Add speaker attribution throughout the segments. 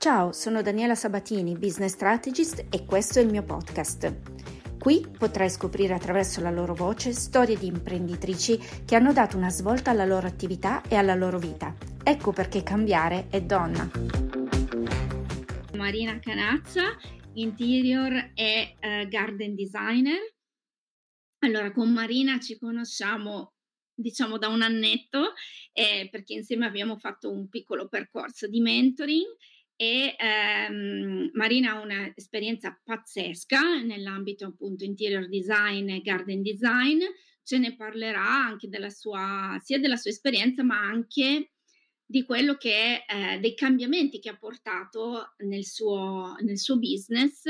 Speaker 1: Ciao, sono Daniela Sabatini, business strategist e questo è il mio podcast. Qui potrai scoprire attraverso la loro voce storie di imprenditrici che hanno dato una svolta alla loro attività e alla loro vita. Ecco perché cambiare è donna.
Speaker 2: Marina Canazza, interior e uh, garden designer. Allora, con Marina ci conosciamo diciamo da un annetto eh, perché insieme abbiamo fatto un piccolo percorso di mentoring e ehm, Marina ha un'esperienza pazzesca nell'ambito appunto interior design e garden design, ce ne parlerà anche della sua, sia della sua esperienza ma anche di quello che è eh, dei cambiamenti che ha portato nel suo, nel suo business,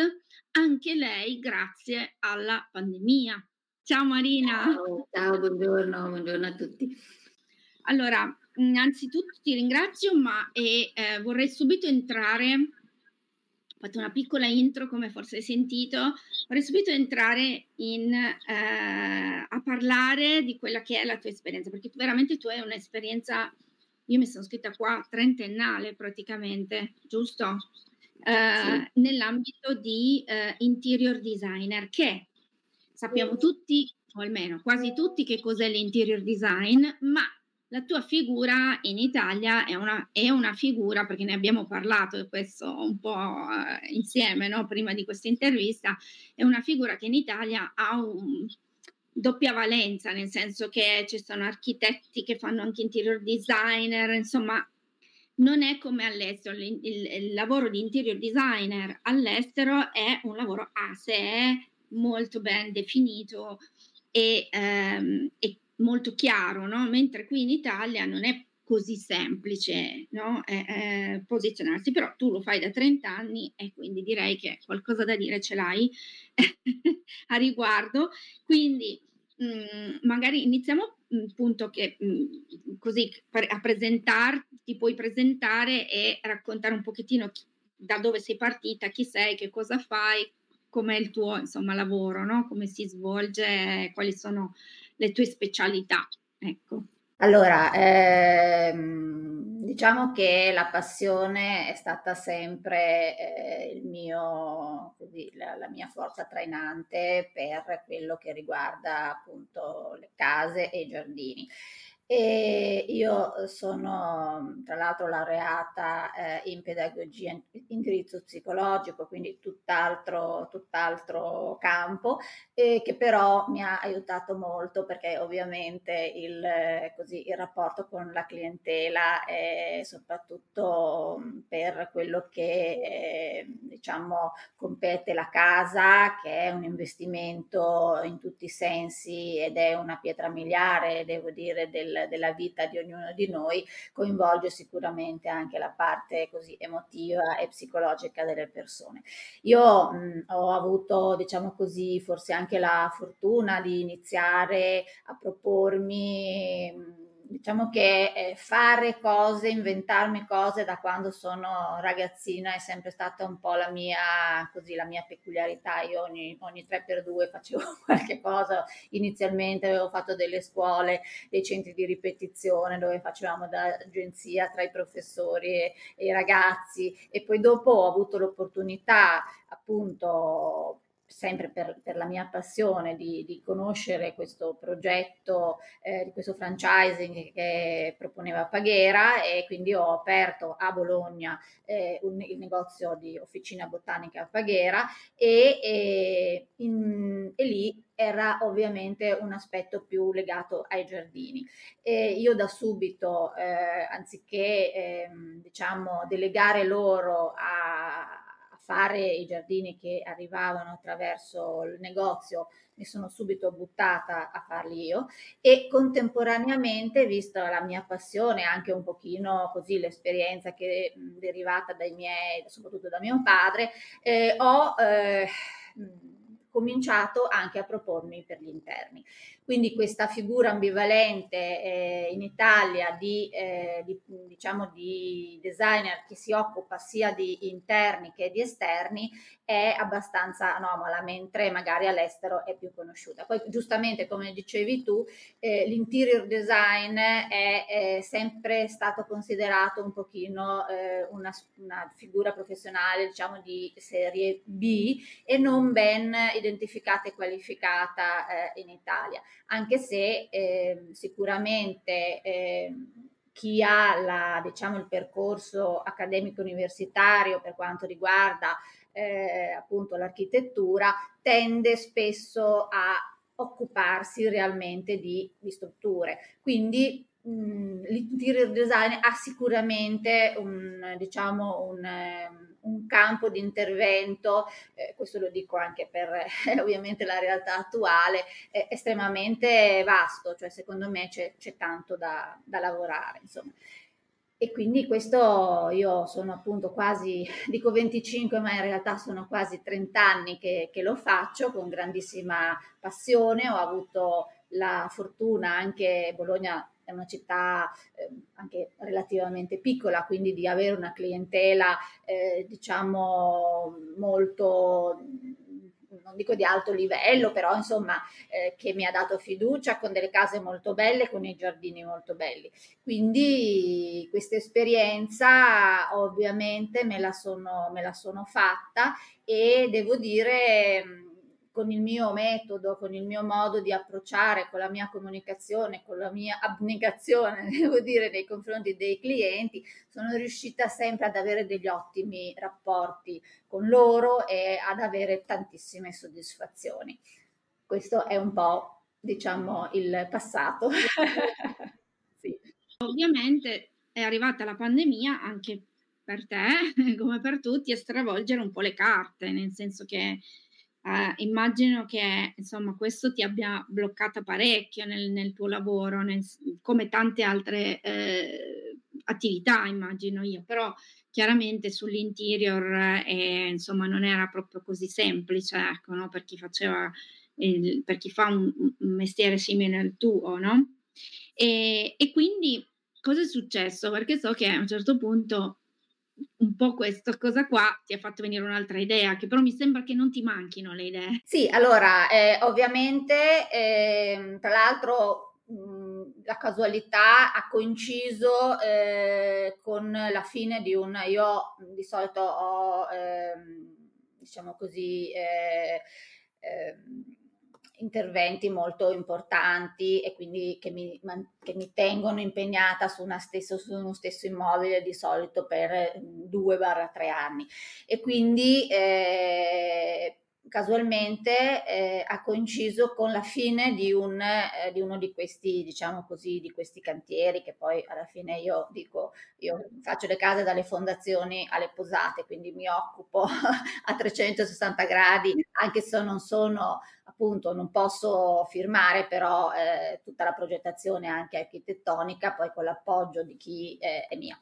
Speaker 2: anche lei grazie alla pandemia. Ciao Marina.
Speaker 3: Ciao, ciao buongiorno, buongiorno a tutti.
Speaker 2: Allora, innanzitutto ti ringrazio, ma e, eh, vorrei subito entrare, ho fatto una piccola intro come forse hai sentito, vorrei subito entrare in, eh, a parlare di quella che è la tua esperienza, perché veramente tu hai un'esperienza, io mi sono scritta qua, trentennale praticamente, giusto? Eh, sì. Nell'ambito di eh, interior designer, che sappiamo tutti, o almeno quasi tutti, che cos'è l'interior design, ma la tua figura in Italia è una, è una, figura, perché ne abbiamo parlato di questo un po' eh, insieme no? prima di questa intervista, è una figura che in Italia ha un doppia valenza, nel senso che ci sono architetti che fanno anche interior designer, insomma non è come all'estero, il, il, il lavoro di interior designer all'estero è un lavoro a sé molto ben definito e, ehm, e molto chiaro, no? mentre qui in Italia non è così semplice no? eh, eh, posizionarsi, però tu lo fai da 30 anni e quindi direi che qualcosa da dire ce l'hai a riguardo. Quindi mh, mm, magari iniziamo appunto che mh, mm, così a presentarti, ti puoi presentare e raccontare un pochettino chi, da dove sei partita, chi sei, che cosa fai, com'è il tuo insomma, lavoro, no? come si svolge, quali sono le tue specialità. Ecco.
Speaker 3: Allora, ehm, diciamo che la passione è stata sempre eh, mio, così, la, la, mia forza trainante per quello che riguarda appunto le case e i giardini. E io sono tra l'altro laureata eh, in pedagogia in indirizzo psicologico, quindi tutt'altro, tutt'altro campo, e che però mi ha aiutato molto perché ovviamente il, così, il rapporto con la clientela è soprattutto per quello che eh, diciamo compete la casa, che è un investimento in tutti i sensi ed è una pietra miliare, devo dire, del della vita di ognuno di noi coinvolge sicuramente anche la parte così emotiva e psicologica delle persone. Io mh, ho avuto, diciamo così, forse anche la fortuna di iniziare a propormi mh, diciamo che eh, fare cose, inventarmi cose da quando sono ragazzina è sempre stata un po' la mia, così, la mia peculiarità. Io ogni, ogni 3x2 facevo qualche cosa. Inizialmente avevo fatto delle scuole, dei centri di ripetizione dove facevamo da agenzia tra i professori e, e i ragazzi e poi dopo ho avuto l'opportunità appunto sempre per, per, la mia passione di, di conoscere questo progetto, eh, di questo franchising che proponeva Paghera e quindi ho aperto a Bologna eh, un, il negozio di Officina Botanica Paghera e, e, in, e lì era ovviamente un aspetto più legato ai giardini. E io da subito, eh, anziché eh, diciamo delegare loro a fare i giardini che arrivavano attraverso il negozio, mi sono subito buttata a farli io e contemporaneamente, vista la mia passione, anche un pochino così l'esperienza che è derivata dai miei, soprattutto da mio padre, eh, ho eh, cominciato anche a propormi per gli interni. Quindi questa figura ambivalente eh, in Italia di, eh, di, diciamo di designer che si occupa sia di interni che di esterni è abbastanza anomala, mentre magari all'estero è più conosciuta. Poi giustamente, come dicevi tu, eh, l'interior design è, è, sempre stato considerato un pochino eh, una, una, figura professionale, diciamo, di serie B e non ben identificata e qualificata eh, in Italia, anche se ehm, sicuramente ehm, chi ha la, diciamo, il percorso accademico universitario per quanto riguarda eh, appunto l'architettura tende spesso a occuparsi realmente di, di strutture. Quindi l'interior design ha sicuramente un, diciamo, un, un campo di intervento, eh, questo lo dico anche per eh, ovviamente la realtà attuale, eh, estremamente vasto, cioè secondo me c'è, c'è tanto da, da lavorare. Insomma. E quindi questo io sono appunto quasi, dico 25, ma in realtà sono quasi 30 anni che, che lo faccio con grandissima passione. Ho avuto la fortuna anche Bologna è una città eh, anche relativamente piccola, quindi di avere una clientela eh, diciamo molto non dico di alto livello, però insomma eh, che mi ha dato fiducia con delle case molto belle, con i giardini molto belli. Quindi questa esperienza ovviamente me la sono, me la sono fatta e devo dire con il mio metodo, con il mio modo di approcciare, con la mia comunicazione, con la mia abnegazione, devo dire, nei confronti dei clienti, sono riuscita sempre ad avere degli ottimi rapporti con loro e ad avere tantissime soddisfazioni. Questo è un po', diciamo, il passato.
Speaker 2: sì. Ovviamente è arrivata la pandemia anche per te, come per tutti, a stravolgere un po' le carte, nel senso che eh, immagino che insomma questo ti abbia bloccata parecchio nel, nel tuo lavoro, nel, come tante altre eh, attività, immagino io, però chiaramente sull'interior eh, insomma non era proprio così semplice, ecco, no? per chi faceva il, per chi fa un, un, mestiere simile al tuo, no? E, e quindi cosa è successo? Perché so che a un certo punto un po' questa cosa qua ti ha fatto venire un'altra idea, che però mi sembra che non ti manchino le idee.
Speaker 3: Sì, allora, eh, ovviamente, eh, tra l'altro, mh, la casualità ha coinciso eh, con la fine di un... Io di solito ho, ehm, diciamo così, eh, ehm, interventi molto importanti e quindi che mi, che mi tengono impegnata su, stesso, su, uno stesso immobile di solito per 2-3 anni. E quindi eh, casualmente eh, ha coinciso con la fine di, un, eh, di, uno di questi, diciamo così, di questi cantieri che poi alla fine io dico, io faccio le case dalle fondazioni alle posate, quindi mi occupo a 360 gradi, anche se non sono appunto non posso firmare però eh, tutta la progettazione anche architettonica, poi con l'appoggio di chi eh, è mia.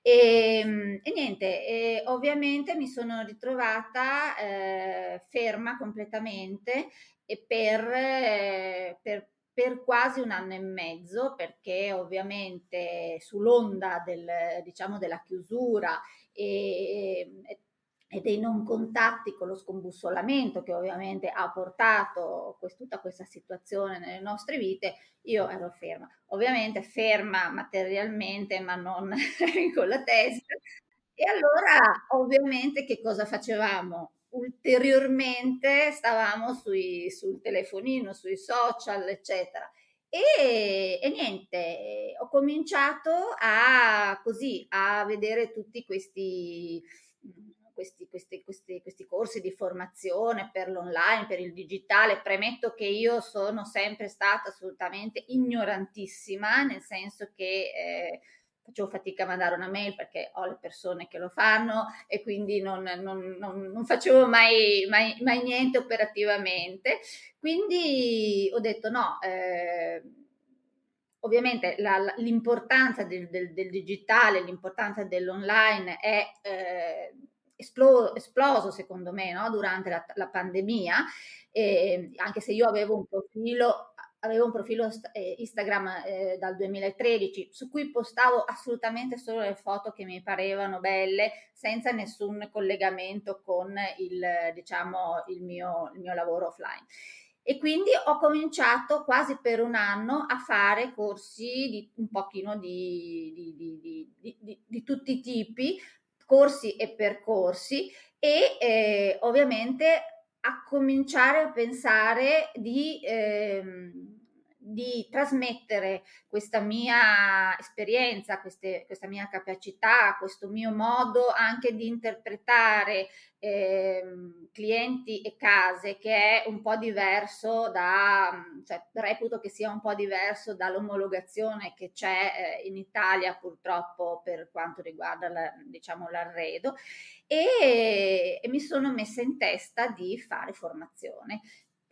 Speaker 3: E, ehm, e niente, e ovviamente mi sono ritrovata eh, ferma completamente e per, eh, per per quasi un anno e mezzo perché ovviamente sull'onda del, diciamo, della chiusura e, e e dei non contatti con lo scombussolamento che ovviamente ha portato quest- tutta questa situazione nelle nostre vite, io ero ferma. Ovviamente ferma materialmente, ma non con la testa. E allora, ovviamente, che cosa facevamo? Ulteriormente stavamo sui, sul telefonino, sui social, eccetera. E, e, niente, ho cominciato a così a vedere tutti questi questi, questi, questi, questi corsi di formazione per l'online, per il digitale. Premetto che io sono sempre stata assolutamente ignorantissima, nel senso che eh, facevo fatica a mandare una mail perché ho le persone che lo fanno e quindi non, non, non, non facevo mai, mai, mai, niente operativamente. Quindi ho detto no. Eh, ovviamente la, l'importanza del, del, del, digitale, l'importanza dell'online è eh, esplo- esploso secondo me no? durante la, la pandemia, eh, anche se io avevo un profilo avevo un profilo eh, Instagram eh, dal 2013 su cui postavo assolutamente solo le foto che mi parevano belle senza nessun collegamento con il, diciamo, il, mio, il mio lavoro offline. E quindi ho cominciato quasi per un anno a fare corsi di un pochino di, di, di, di tutti i tipi, corsi e percorsi e eh, ovviamente a cominciare a pensare di, ehm, di trasmettere questa mia esperienza, queste, questa mia capacità, questo mio modo anche di interpretare eh, clienti e case che è un po' diverso da, cioè reputo che sia un po' diverso dall'omologazione che c'è eh, in Italia purtroppo per quanto riguarda la, diciamo, l'arredo. E, e mi sono messa in testa di fare formazione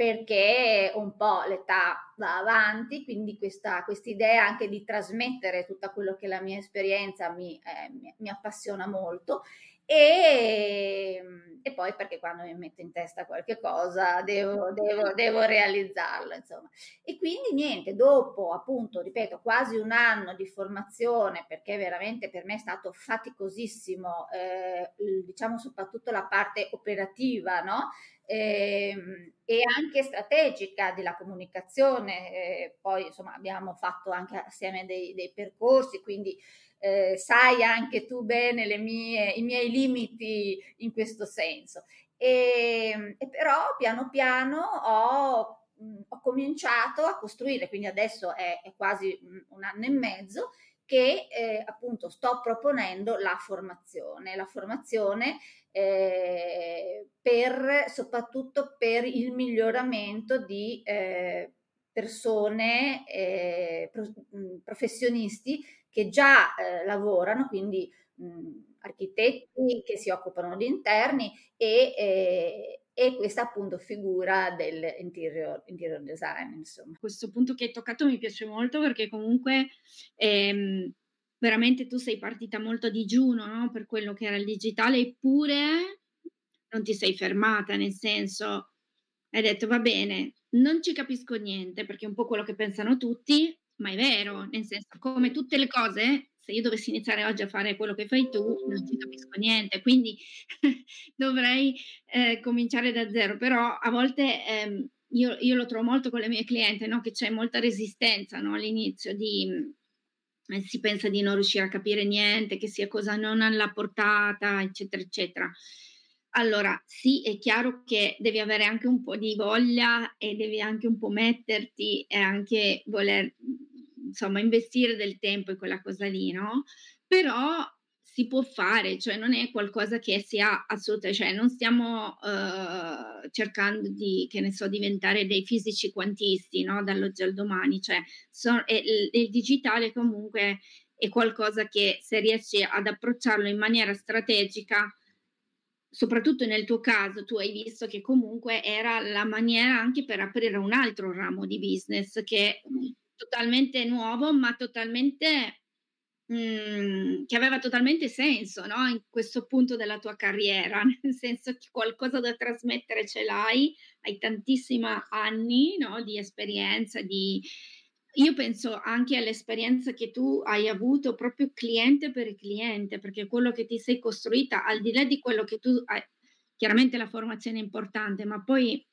Speaker 3: perché un po' l'età va avanti, quindi questa idea anche di trasmettere tutta quello che è la mia esperienza mi, eh, mi, mi appassiona molto e, ehm, e, poi perché quando mi metto in testa qualche cosa devo, devo, devo realizzarlo, insomma. E quindi niente, dopo appunto, ripeto, quasi un anno di formazione, perché veramente per me è stato faticosissimo, eh, diciamo soprattutto la parte operativa, no? Eh, e anche strategica della comunicazione, eh, poi insomma abbiamo fatto anche assieme dei, dei percorsi, quindi eh, sai anche tu bene mie, i miei limiti in questo senso. E, e però piano piano ho, ho, cominciato a costruire, quindi adesso è, è quasi un anno e mezzo che eh, appunto sto proponendo la formazione, la formazione eh, per soprattutto per il miglioramento di eh, persone, eh, pro, professionisti che già eh, lavorano, quindi mh, architetti che si occupano di interni e, eh, e questa appunto figura dell'interior interior design. Insomma.
Speaker 2: Questo punto che hai toccato mi piace molto perché comunque ehm, veramente tu sei partita molto a digiuno no? per quello che era il digitale, eppure non ti sei fermata, nel senso hai detto va bene, non ci capisco niente perché è un po' quello che pensano tutti, ma è vero, nel senso, come tutte le cose, se io dovessi iniziare oggi a fare quello che fai tu, non ci capisco niente, quindi dovrei eh, cominciare da zero, però a volte ehm, io, io, lo trovo molto con le mie clienti, no? che c'è molta resistenza no? all'inizio di... Eh, si pensa di non riuscire a capire niente, che sia cosa non alla portata, eccetera, eccetera. Allora, sì, è chiaro che devi avere anche un po' di voglia e devi anche un po' metterti e anche voler insomma, investire del tempo in quella cosa lì, no? Però si può fare, cioè non è qualcosa che sia assoluta, cioè non stiamo uh, cercando di, che ne so, diventare dei fisici quantisti, no? Dall'oggi al domani, cioè so, è, il, il digitale comunque è qualcosa che se riesci ad approcciarlo in maniera strategica, soprattutto nel tuo caso, tu hai visto che comunque era la maniera anche per aprire un altro ramo di business che totalmente nuovo, ma totalmente mh, mhmm, che aveva totalmente senso no? in questo punto della tua carriera, nel senso che qualcosa da trasmettere ce l'hai, hai tantissimi anni no? di esperienza, di... Io penso anche all'esperienza che tu hai avuto proprio cliente per cliente, perché quello che ti sei costruita, al di là di quello che tu hai, chiaramente la formazione è importante, ma poi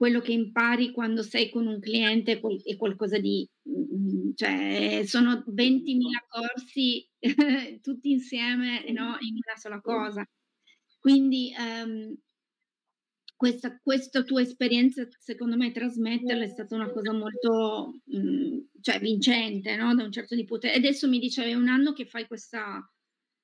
Speaker 2: quello che impari quando sei con un cliente è qualcosa di, mm, cioè sono 20.000 corsi tutti insieme no, in una sola cosa. Quindi um, questa, questa, tua esperienza, secondo me, trasmetterla è stata una cosa molto um, cioè, vincente, no? da un certo di potere. Adesso mi dicevi un anno che fai questa,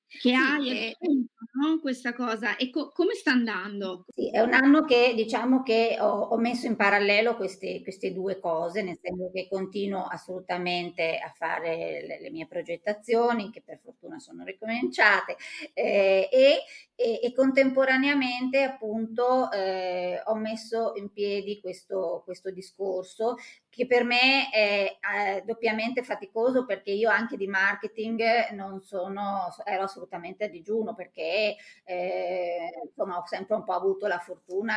Speaker 2: che hai è, no? questa cosa e co- come sta andando?
Speaker 3: Sì, è un anno che diciamo che ho, ho messo in parallelo queste, queste, due cose, nel senso che continuo assolutamente a fare le, le mie progettazioni, che per fortuna sono ricominciate, eh, e, e, e, contemporaneamente appunto eh, ho messo in piedi questo, questo discorso che per me è, è, doppiamente faticoso perché io anche di marketing non sono, ero assolutamente a digiuno perché eh, insomma ho sempre un po' avuto la fortuna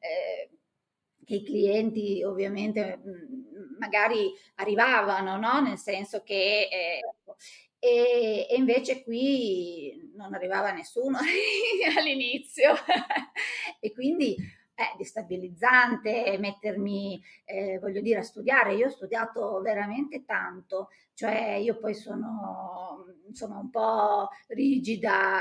Speaker 3: eh, che i clienti ovviamente magari arrivavano, no? nel senso che eh, e, e, invece qui non arrivava nessuno all'inizio e quindi è destabilizzante mettermi, eh, voglio dire, a studiare. Io ho studiato veramente tanto, cioè io poi sono insomma un po' rigida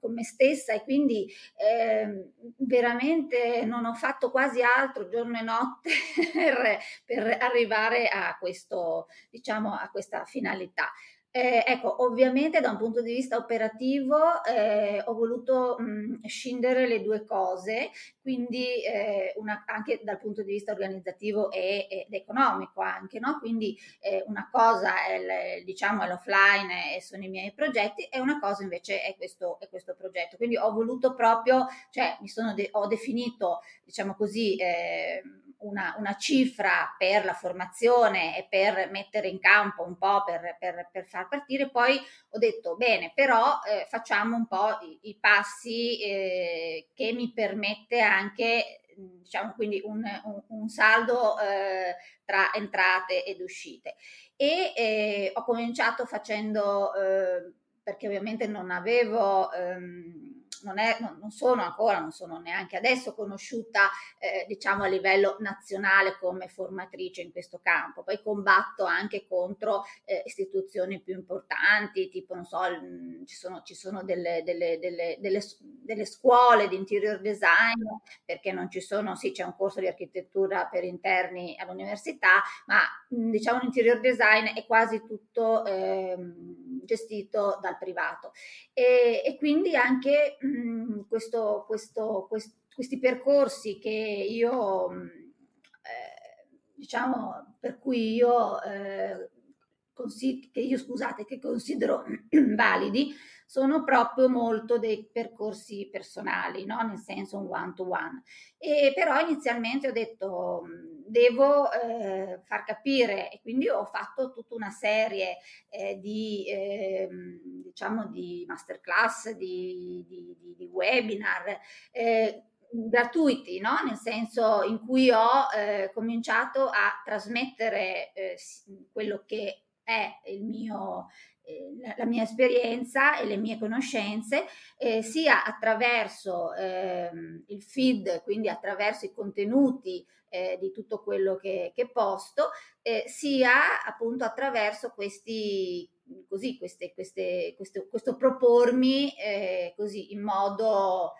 Speaker 3: con me stessa e quindi eh, veramente non ho fatto quasi altro giorno e notte per, per arrivare a questo, diciamo, a questa finalità. Eh, ecco, ovviamente da un punto di vista operativo eh, ho voluto mh, scindere le due cose, quindi eh, una, anche dal punto di vista organizzativo ed economico anche, no? Quindi eh, una cosa è, il, diciamo, è l'offline e sono i miei progetti e una cosa invece è questo, è questo progetto. Quindi ho voluto proprio, cioè mi sono de- ho definito, diciamo così, eh, una, una, cifra per la formazione e per mettere in campo un po' per, per, per far partire, poi ho detto bene, però eh, facciamo un po' i, i passi eh, che mi permette anche diciamo quindi un, un, un saldo eh, tra entrate ed uscite. E eh, ho cominciato facendo eh, perché ovviamente non avevo ehm, non, è, non, sono ancora, non sono neanche adesso conosciuta eh, diciamo a livello nazionale come formatrice in questo campo. Poi combatto anche contro eh, istituzioni più importanti, tipo non so, mh, ci sono, ci sono delle, delle, delle, delle, scuole di interior design perché non ci sono, sì c'è un corso di architettura per interni all'università, ma mh, diciamo l'interior design è quasi tutto eh, gestito dal privato e, e quindi anche mh, Mhmm, questo, questo, quest, questi percorsi che io, mhmm, eh, diciamo, per cui io, eh, che io, scusate, che considero validi, sono proprio molto dei percorsi personali, no? nel senso un one to one. E però inizialmente ho detto mhmm, devo eh, far capire e quindi ho fatto tutta una serie eh, di, eh, diciamo, di masterclass, di, di, di, webinar eh, gratuiti, no? nel senso in cui ho eh, cominciato a trasmettere eh, quello che è il mio, la mia esperienza e le mie conoscenze, eh, sia attraverso eh, il feed, quindi attraverso i contenuti eh, di tutto quello che, che posto, eh, sia appunto attraverso questi, così, queste, queste, questo, questo propormi eh, così in modo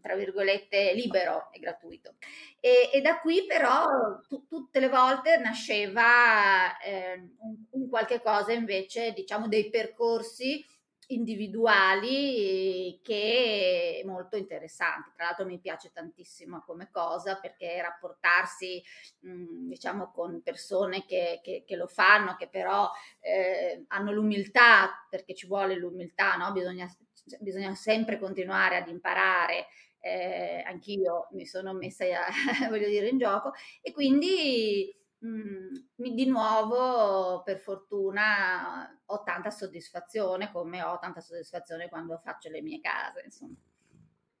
Speaker 3: tra virgolette libero e gratuito. E, e da qui però tu, tutte le volte nasceva eh, un, un, qualche cosa invece, diciamo, dei percorsi individuali che molto interessanti. Tra l'altro mi piace tantissimo come cosa perché rapportarsi mh, diciamo con persone che, che, che, lo fanno, che però eh, hanno l'umiltà, perché ci vuole l'umiltà, no? bisogna, bisogna sempre continuare ad imparare eh, anch'io mi sono messa, a, voglio dire, in gioco e quindi mm, di nuovo, per fortuna, ho tanta soddisfazione come ho tanta soddisfazione quando faccio le mie case, insomma.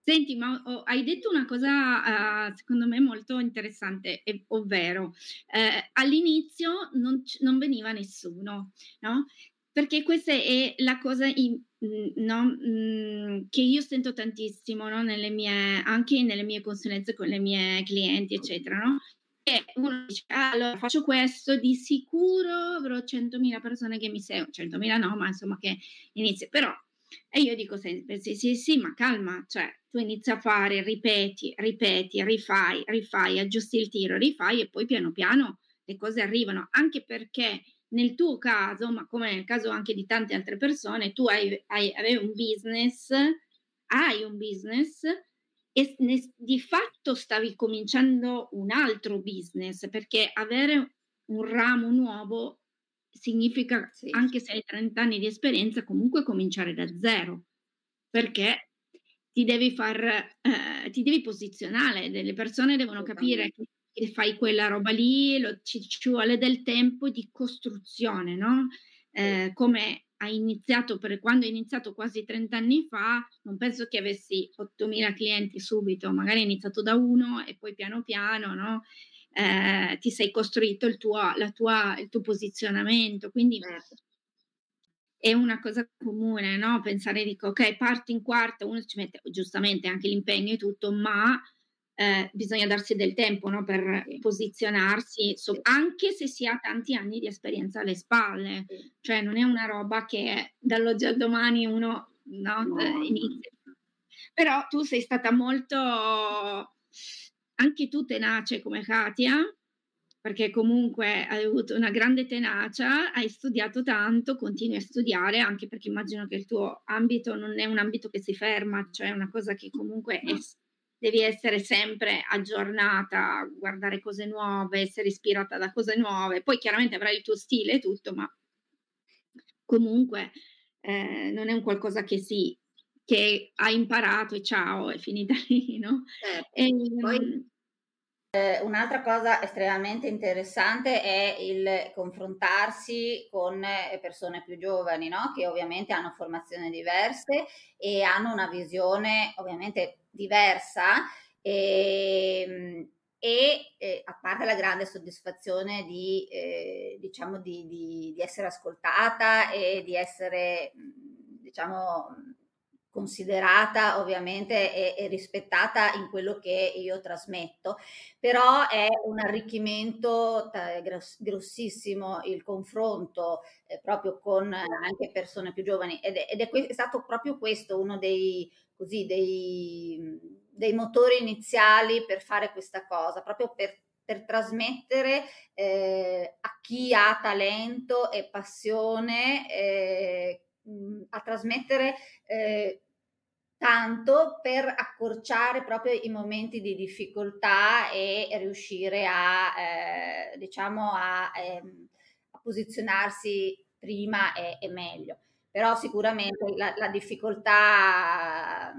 Speaker 2: Senti, ma oh, hai detto una cosa uh, secondo me molto interessante, ovvero eh, all'inizio non, non, veniva nessuno, no? Perché questa è la cosa in, no, mhmm, che io sento tantissimo, no, nelle mie anche nelle mie consulenze con le mie clienti, eccetera, no, che uno dice: "Ah, allora faccio questo, di sicuro avrò 100.000 persone che mi seguono", 100.000 no, ma insomma che inizia. Però e io dico sempre: "Sì, sì, sì, ma calma, cioè tu inizi a fare, ripeti, ripeti, rifai, rifai, aggiusti il tiro, rifai e poi piano piano le cose arrivano", anche perché nel tuo caso, ma come nel caso anche di tante altre persone, tu hai, hai, avevi un business, hai un business e ne, di fatto stavi cominciando un altro business perché avere un ramo nuovo significa, sì. anche se hai 30 anni di esperienza, comunque cominciare da zero perché ti devi far, eh, ti devi posizionare, le persone devono capire che e fai quella roba lì, lo, ci, ci, vuole del tempo di costruzione, no? Eh, come hai iniziato, per quando hai iniziato quasi 30 anni fa, non penso che avessi 8.000 clienti subito, magari hai iniziato da uno e poi piano piano, no? Eh, ti sei costruito il tuo, tua, il tuo posizionamento, quindi certo. è una cosa comune, no? Pensare, dico, ok, parti in quarta, uno ci mette giustamente anche l'impegno e tutto, ma eh, bisogna darsi del tempo no, per posizionarsi, so, anche se si ha tanti anni di esperienza alle spalle, cioè non è una roba che dall'oggi al domani uno no, no. Eh, inizia. Però tu sei stata molto, anche tu tenace come Katia, perché comunque hai avuto una grande tenacia, hai studiato tanto, continui a studiare, anche perché immagino che il tuo ambito non è un ambito che si ferma, cioè è una cosa che comunque è devi essere sempre aggiornata, guardare cose nuove, essere ispirata da cose nuove. Poi chiaramente avrai il tuo stile e tutto, ma comunque eh, non è un qualcosa che si che hai imparato e ciao, è finita lì, no?
Speaker 3: Certo. E, Poi ehm, eh, un'altra cosa estremamente interessante è il confrontarsi con eh, persone più giovani, no? che ovviamente hanno formazioni diverse e hanno una visione ovviamente diversa e, ehm, e eh, a parte la grande soddisfazione di, eh, diciamo di, di, di, essere ascoltata e di essere diciamo considerata ovviamente e, e, rispettata in quello che io trasmetto, però è un arricchimento t- grossissimo il confronto eh, proprio con anche persone più giovani. Ed è, ed è, è stato proprio questo uno dei, così, dei, dei, motori iniziali per fare questa cosa, proprio per, per trasmettere eh, a chi ha talento e passione eh, a trasmettere eh, tanto per accorciare proprio i momenti di difficoltà e riuscire a, eh, diciamo, a, eh, a, posizionarsi prima e, e, meglio. Però sicuramente la, la difficoltà,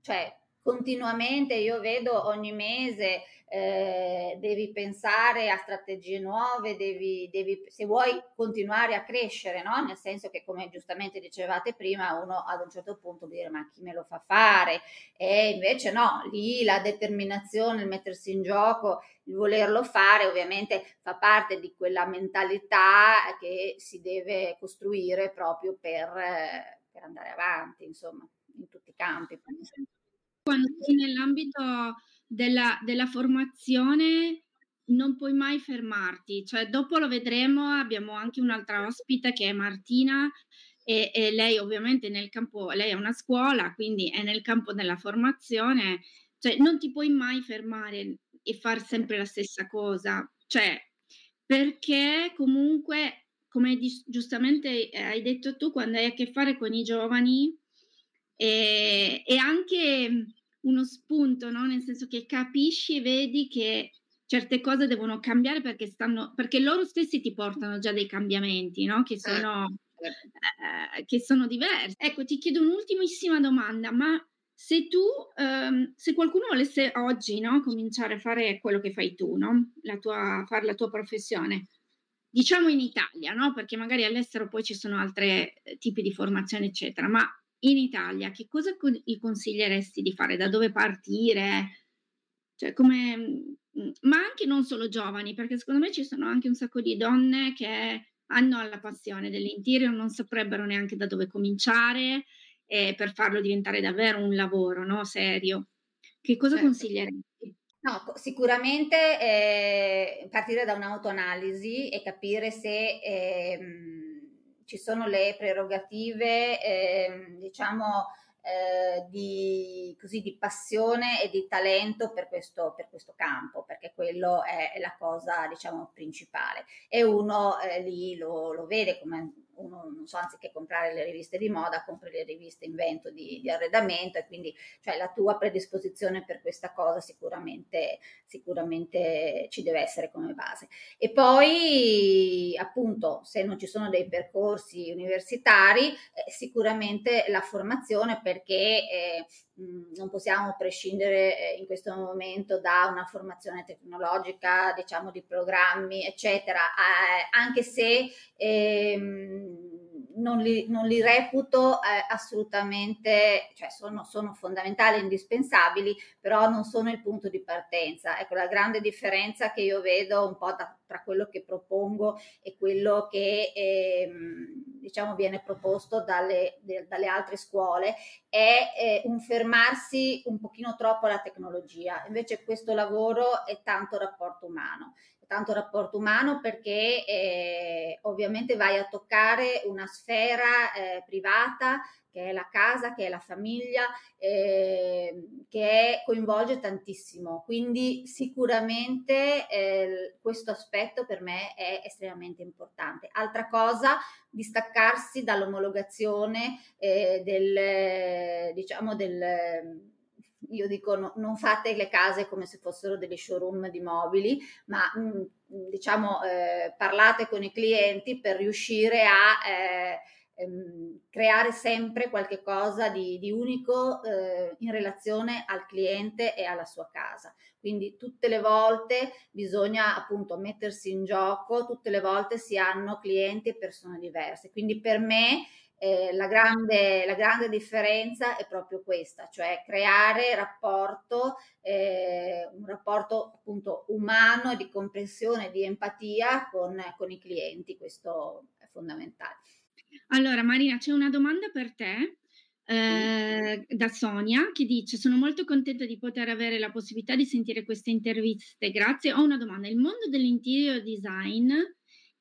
Speaker 3: cioè continuamente io vedo ogni mese eh, devi pensare a strategie nuove, devi, devi, se vuoi continuare a crescere, no? nel senso che come giustamente dicevate prima, uno ad un certo punto dire ma chi me lo fa fare? E invece no, lì la determinazione, il mettersi in gioco, il volerlo fare ovviamente fa parte di quella mentalità che si deve costruire proprio per, per andare avanti, insomma, in tutti i campi.
Speaker 2: Quando sei nell'ambito della, della formazione non puoi mai fermarti, cioè dopo lo vedremo, abbiamo anche un'altra ospite che è Martina e, e, lei ovviamente nel campo, lei è una scuola, quindi è nel campo della formazione, cioè non ti puoi mai fermare e fare sempre la stessa cosa, cioè perché comunque, come giustamente hai detto tu, quando hai a che fare con i giovani e, e anche uno spunto, no? nel senso che capisci e vedi che certe cose devono cambiare perché, stanno, perché loro stessi ti portano già dei cambiamenti no? che, certo, sono, certo. eh, che sono diversi. Ecco, ti chiedo un'ultimissima domanda, ma se tu, ehm, se qualcuno volesse oggi no, cominciare a fare quello che fai tu, no? la tua, fare la tua professione, diciamo in Italia, no? perché magari all'estero poi ci sono altri eh, tipi di formazione, eccetera, ma in Italia, che cosa gli consiglieresti di fare? Da dove partire? Cioè, come, mm, ma anche non solo giovani, perché secondo me ci sono anche un sacco di donne che hanno la passione dell'interior, non saprebbero neanche da dove cominciare eh, per farlo diventare davvero un lavoro no? serio. Che cosa certo. consiglieresti?
Speaker 3: No, sicuramente eh, partire da un'autoanalisi e capire se eh, ci sono le prerogative, eh, diciamo, eh, di, così, di, passione e di talento per questo, per questo campo, perché quello è, la cosa, diciamo, principale. E uno eh, lì lo, lo, vede come uno non so, anziché comprare le riviste di moda, compri le riviste invento di, di arredamento e quindi cioè, la tua predisposizione per questa cosa sicuramente, sicuramente ci deve essere come base. E poi appunto se non ci sono dei percorsi universitari, eh, sicuramente la formazione perché eh, non possiamo prescindere eh, in questo momento da una formazione tecnologica, diciamo di programmi, eccetera, anche se ehm, non li, non li reputo eh, assolutamente, cioè sono, sono fondamentali, indispensabili, però non sono il punto di partenza. Ecco la grande differenza che io vedo un po' da, tra quello che propongo e quello che ehm, diciamo viene proposto dalle, de, dalle altre scuole è eh, un fermarsi un pochino troppo alla tecnologia. Invece questo lavoro è tanto rapporto umano tanto rapporto umano perché eh, ovviamente vai a toccare una sfera eh, privata che è la casa, che è la famiglia, eh, che coinvolge tantissimo. Quindi sicuramente eh, questo aspetto per me è estremamente importante. Altra cosa, distaccarsi dall'omologazione eh, del, diciamo, del io dico no, non fate le case come se fossero degli showroom di mobili, ma mh, mm, diciamo eh, parlate con i clienti per riuscire a eh, ehm, creare sempre qualche cosa di, di unico eh, in relazione al cliente e alla sua casa. Quindi tutte le volte bisogna appunto mettersi in gioco, tutte le volte si hanno clienti e persone diverse. Quindi per me eh, la, grande, la, grande, differenza è proprio questa, cioè creare rapporto, eh, un rapporto appunto umano di comprensione, di empatia con, con i clienti, questo è fondamentale.
Speaker 2: Allora Marina, c'è una domanda per te. Eh, da Sonia che dice sono molto contenta di poter avere la possibilità di sentire queste interviste grazie ho una domanda il mondo dell'interior design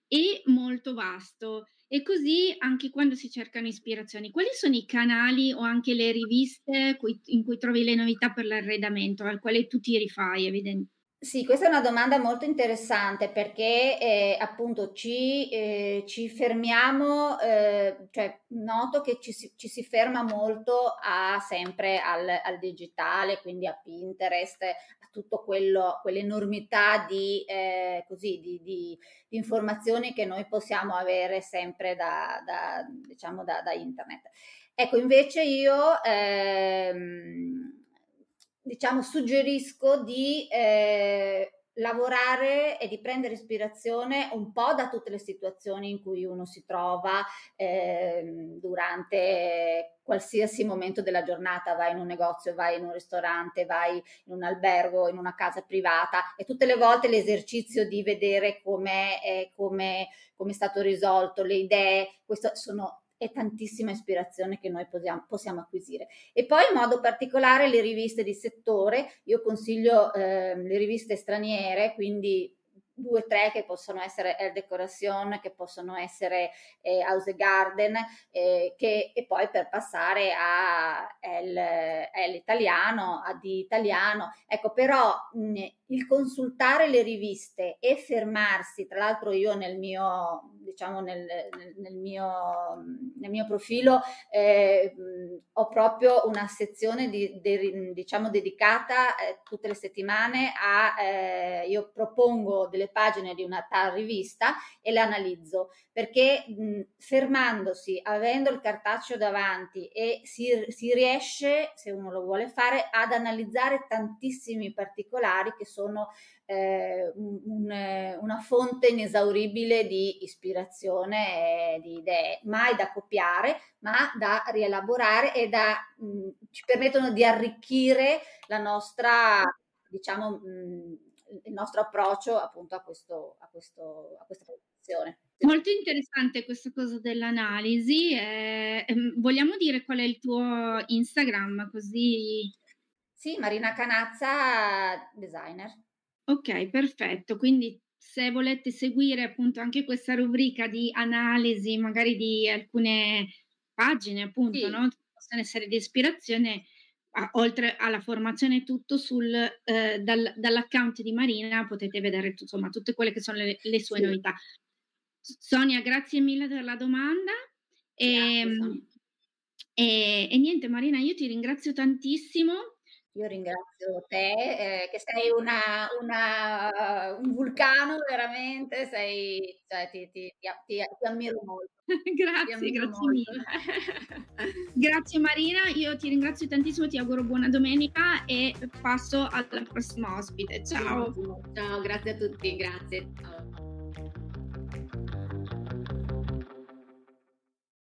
Speaker 2: è molto vasto e così anche quando si cercano ispirazioni, quali sono i canali o anche le riviste in cui trovi le novità per l'arredamento, al quale tu ti rifai, evidentemente?
Speaker 3: Sì, questa è una domanda molto interessante perché eh, appunto ci, eh, ci fermiamo, eh, cioè noto che ci si, ci si, ferma molto a, sempre al, al, digitale, quindi a Pinterest, a tutto quello, quell'enormità di, eh, così, di, di, di, informazioni che noi possiamo avere sempre da, da, diciamo da, da internet. Ecco, invece io... Ehm, diciamo, suggerisco di eh, lavorare e di prendere ispirazione un po' da tutte le situazioni in cui uno si trova eh, durante qualsiasi momento della giornata, vai in un negozio, vai in un ristorante, vai in un albergo, in una casa privata e tutte le volte l'esercizio di vedere come è stato risolto, le idee, questo sono e tantissima ispirazione che noi possiamo, possiamo, acquisire. E poi in modo particolare le riviste di settore, io consiglio eh, le riviste straniere, quindi due o tre che possono essere El Decoration, che possono essere eh, House Garden, eh, che, e poi per passare a El Italiano, a Di Italiano. Ecco, però mh, il consultare le riviste e fermarsi, tra l'altro io nel mio, diciamo nel, nel, mio, nel mio, profilo eh, ho proprio una sezione di, de, diciamo dedicata eh, tutte le settimane a, eh, io propongo delle pagine di una tal rivista e le analizzo. Perché mh, fermandosi, avendo il cartaceo davanti e si, si riesce, se uno lo vuole fare, ad analizzare tantissimi particolari che sono eh, un, una fonte inesauribile di ispirazione e di idee, mai da copiare, ma da rielaborare e da, mh, ci permettono di arricchire la nostra, diciamo, mh, il nostro approccio appunto a, questo, a, questo, a questa produzione.
Speaker 2: Molto interessante questa cosa dell'analisi. Eh, vogliamo dire qual è il tuo Instagram così?
Speaker 3: Sì, Marina Canazza, designer.
Speaker 2: Ok, perfetto. Quindi se volete seguire appunto anche questa rubrica di analisi, magari di alcune pagine, appunto, sì. no? possono essere di ispirazione, a, oltre alla formazione tutto sul, eh, dal, dall'account di Marina potete vedere insomma tutte quelle che sono le, le sue sì. novità. Sonia, grazie mille per la domanda. E,
Speaker 3: Grazie,
Speaker 2: e, e niente, Marina, io ti ringrazio tantissimo.
Speaker 3: Io ringrazio te, eh, che sei una, una, un vulcano veramente, sei, cioè, ti, ti, ti, ti, ammiro molto.
Speaker 2: grazie, ammiro grazie molto. mille. grazie Marina, io ti ringrazio tantissimo, ti auguro buona domenica e passo alla prossima ospite. Ciao.
Speaker 3: Ciao, grazie a tutti, grazie. Ciao.